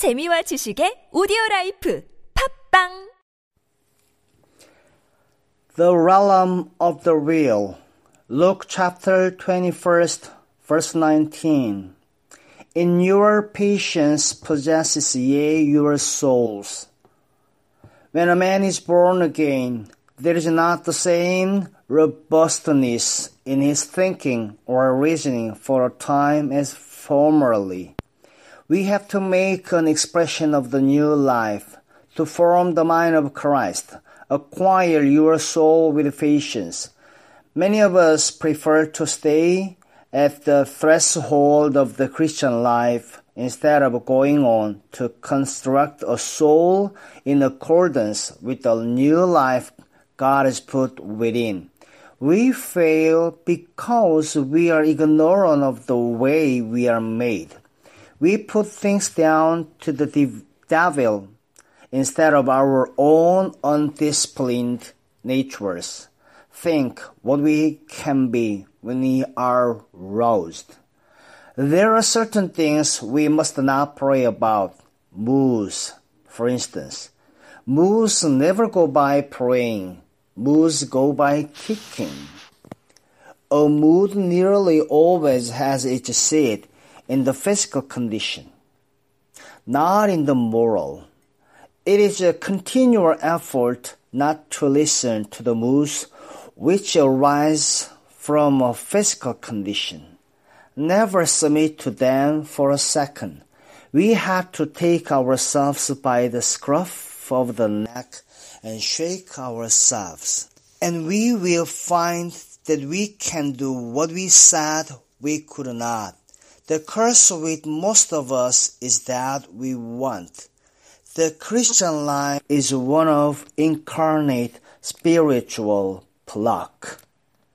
재미와 지식의 오디오 라이프 팝빵 The realm of the real. Luke chapter 21st, verse 19. In your patience possesses ye your souls. When a man is born again, there is not the same robustness in his thinking or reasoning for a time as formerly. We have to make an expression of the new life, to form the mind of Christ, acquire your soul with patience. Many of us prefer to stay at the threshold of the Christian life instead of going on to construct a soul in accordance with the new life God has put within. We fail because we are ignorant of the way we are made. We put things down to the devil instead of our own undisciplined natures. Think what we can be when we are roused. There are certain things we must not pray about. Moose, for instance. Moose never go by praying. Moose go by kicking. A mood nearly always has its seat in the physical condition, not in the moral. It is a continual effort not to listen to the moods which arise from a physical condition. Never submit to them for a second. We have to take ourselves by the scruff of the neck and shake ourselves. And we will find that we can do what we said we could not. The curse with most of us is that we want. The Christian life is one of incarnate spiritual pluck.